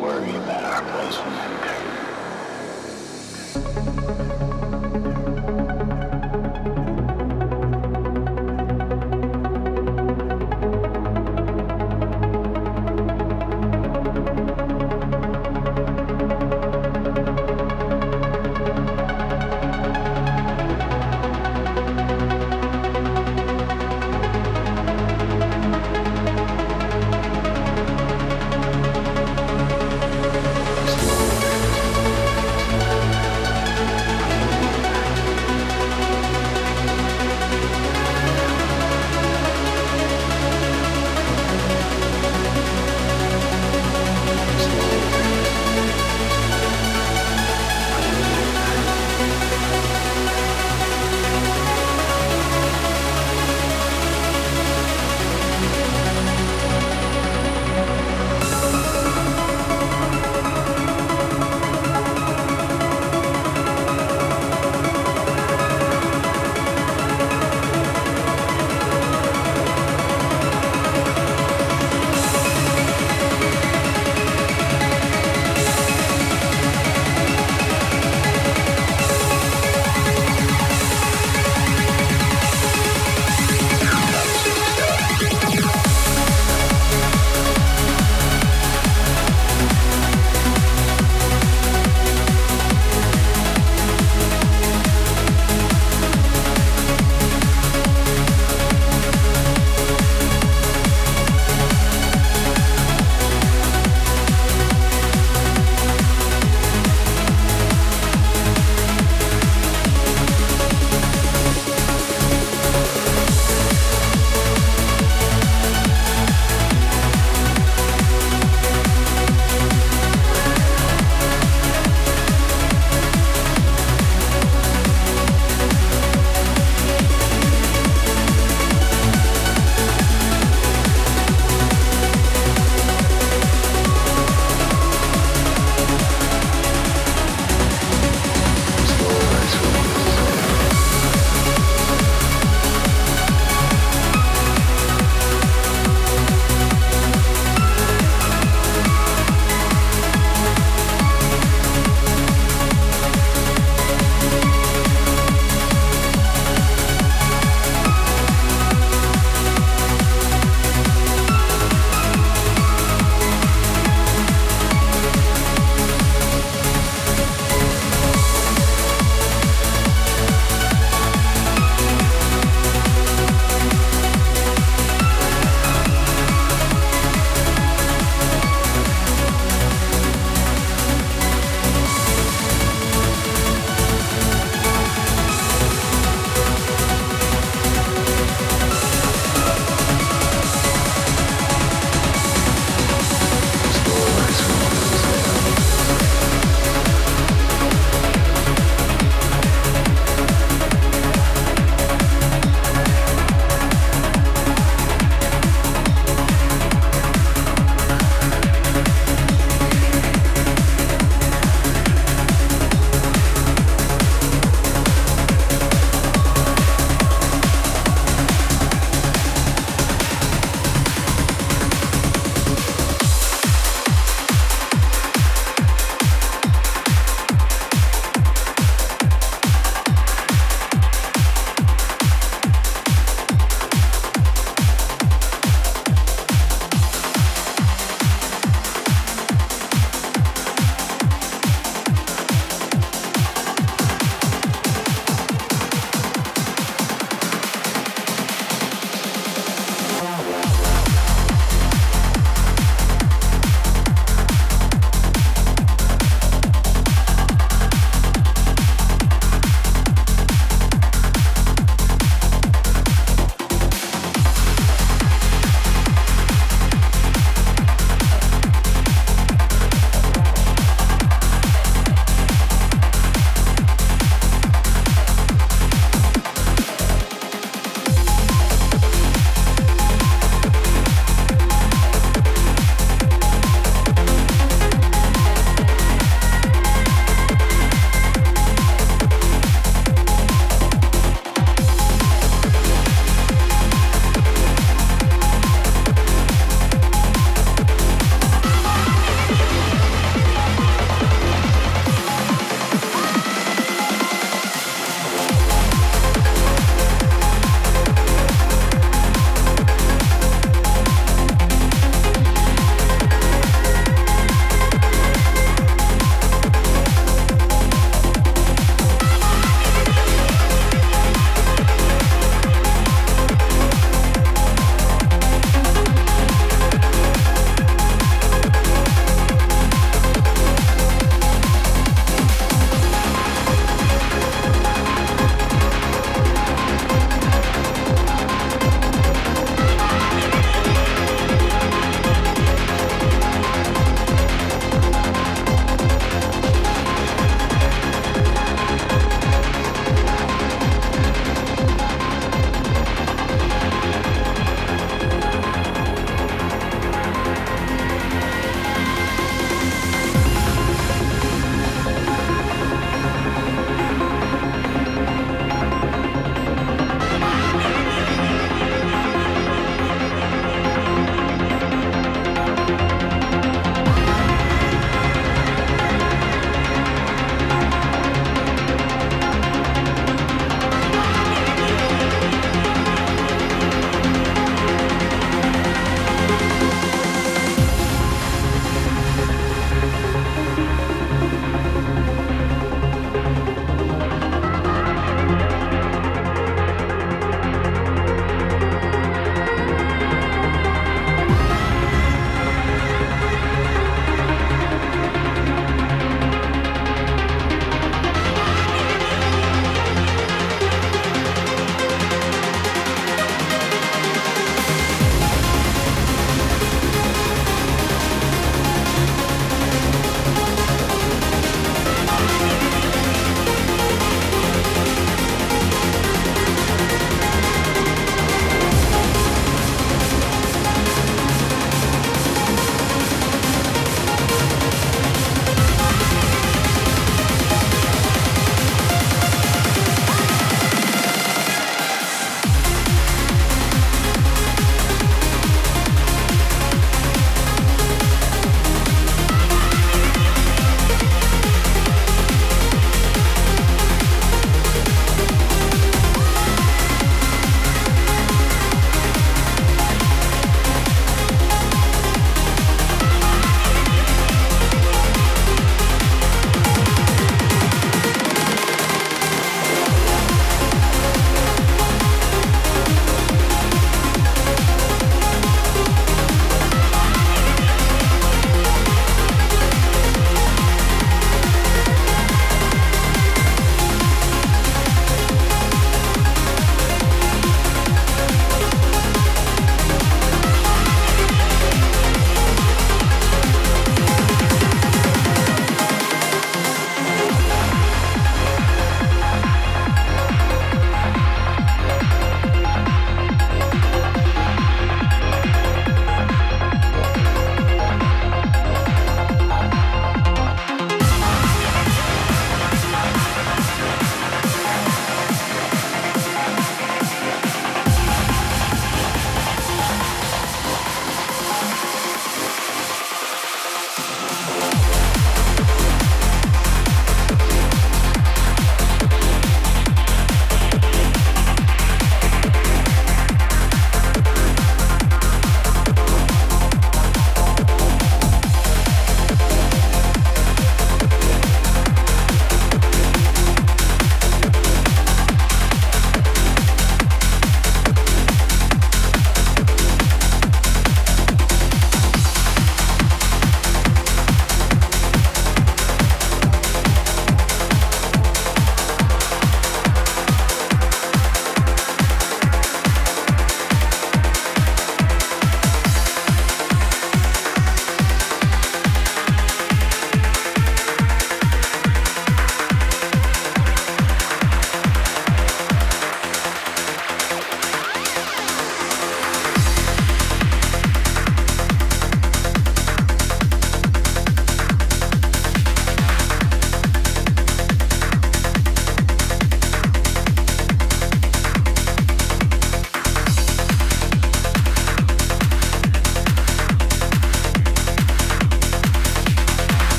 worry about our place in the dirt.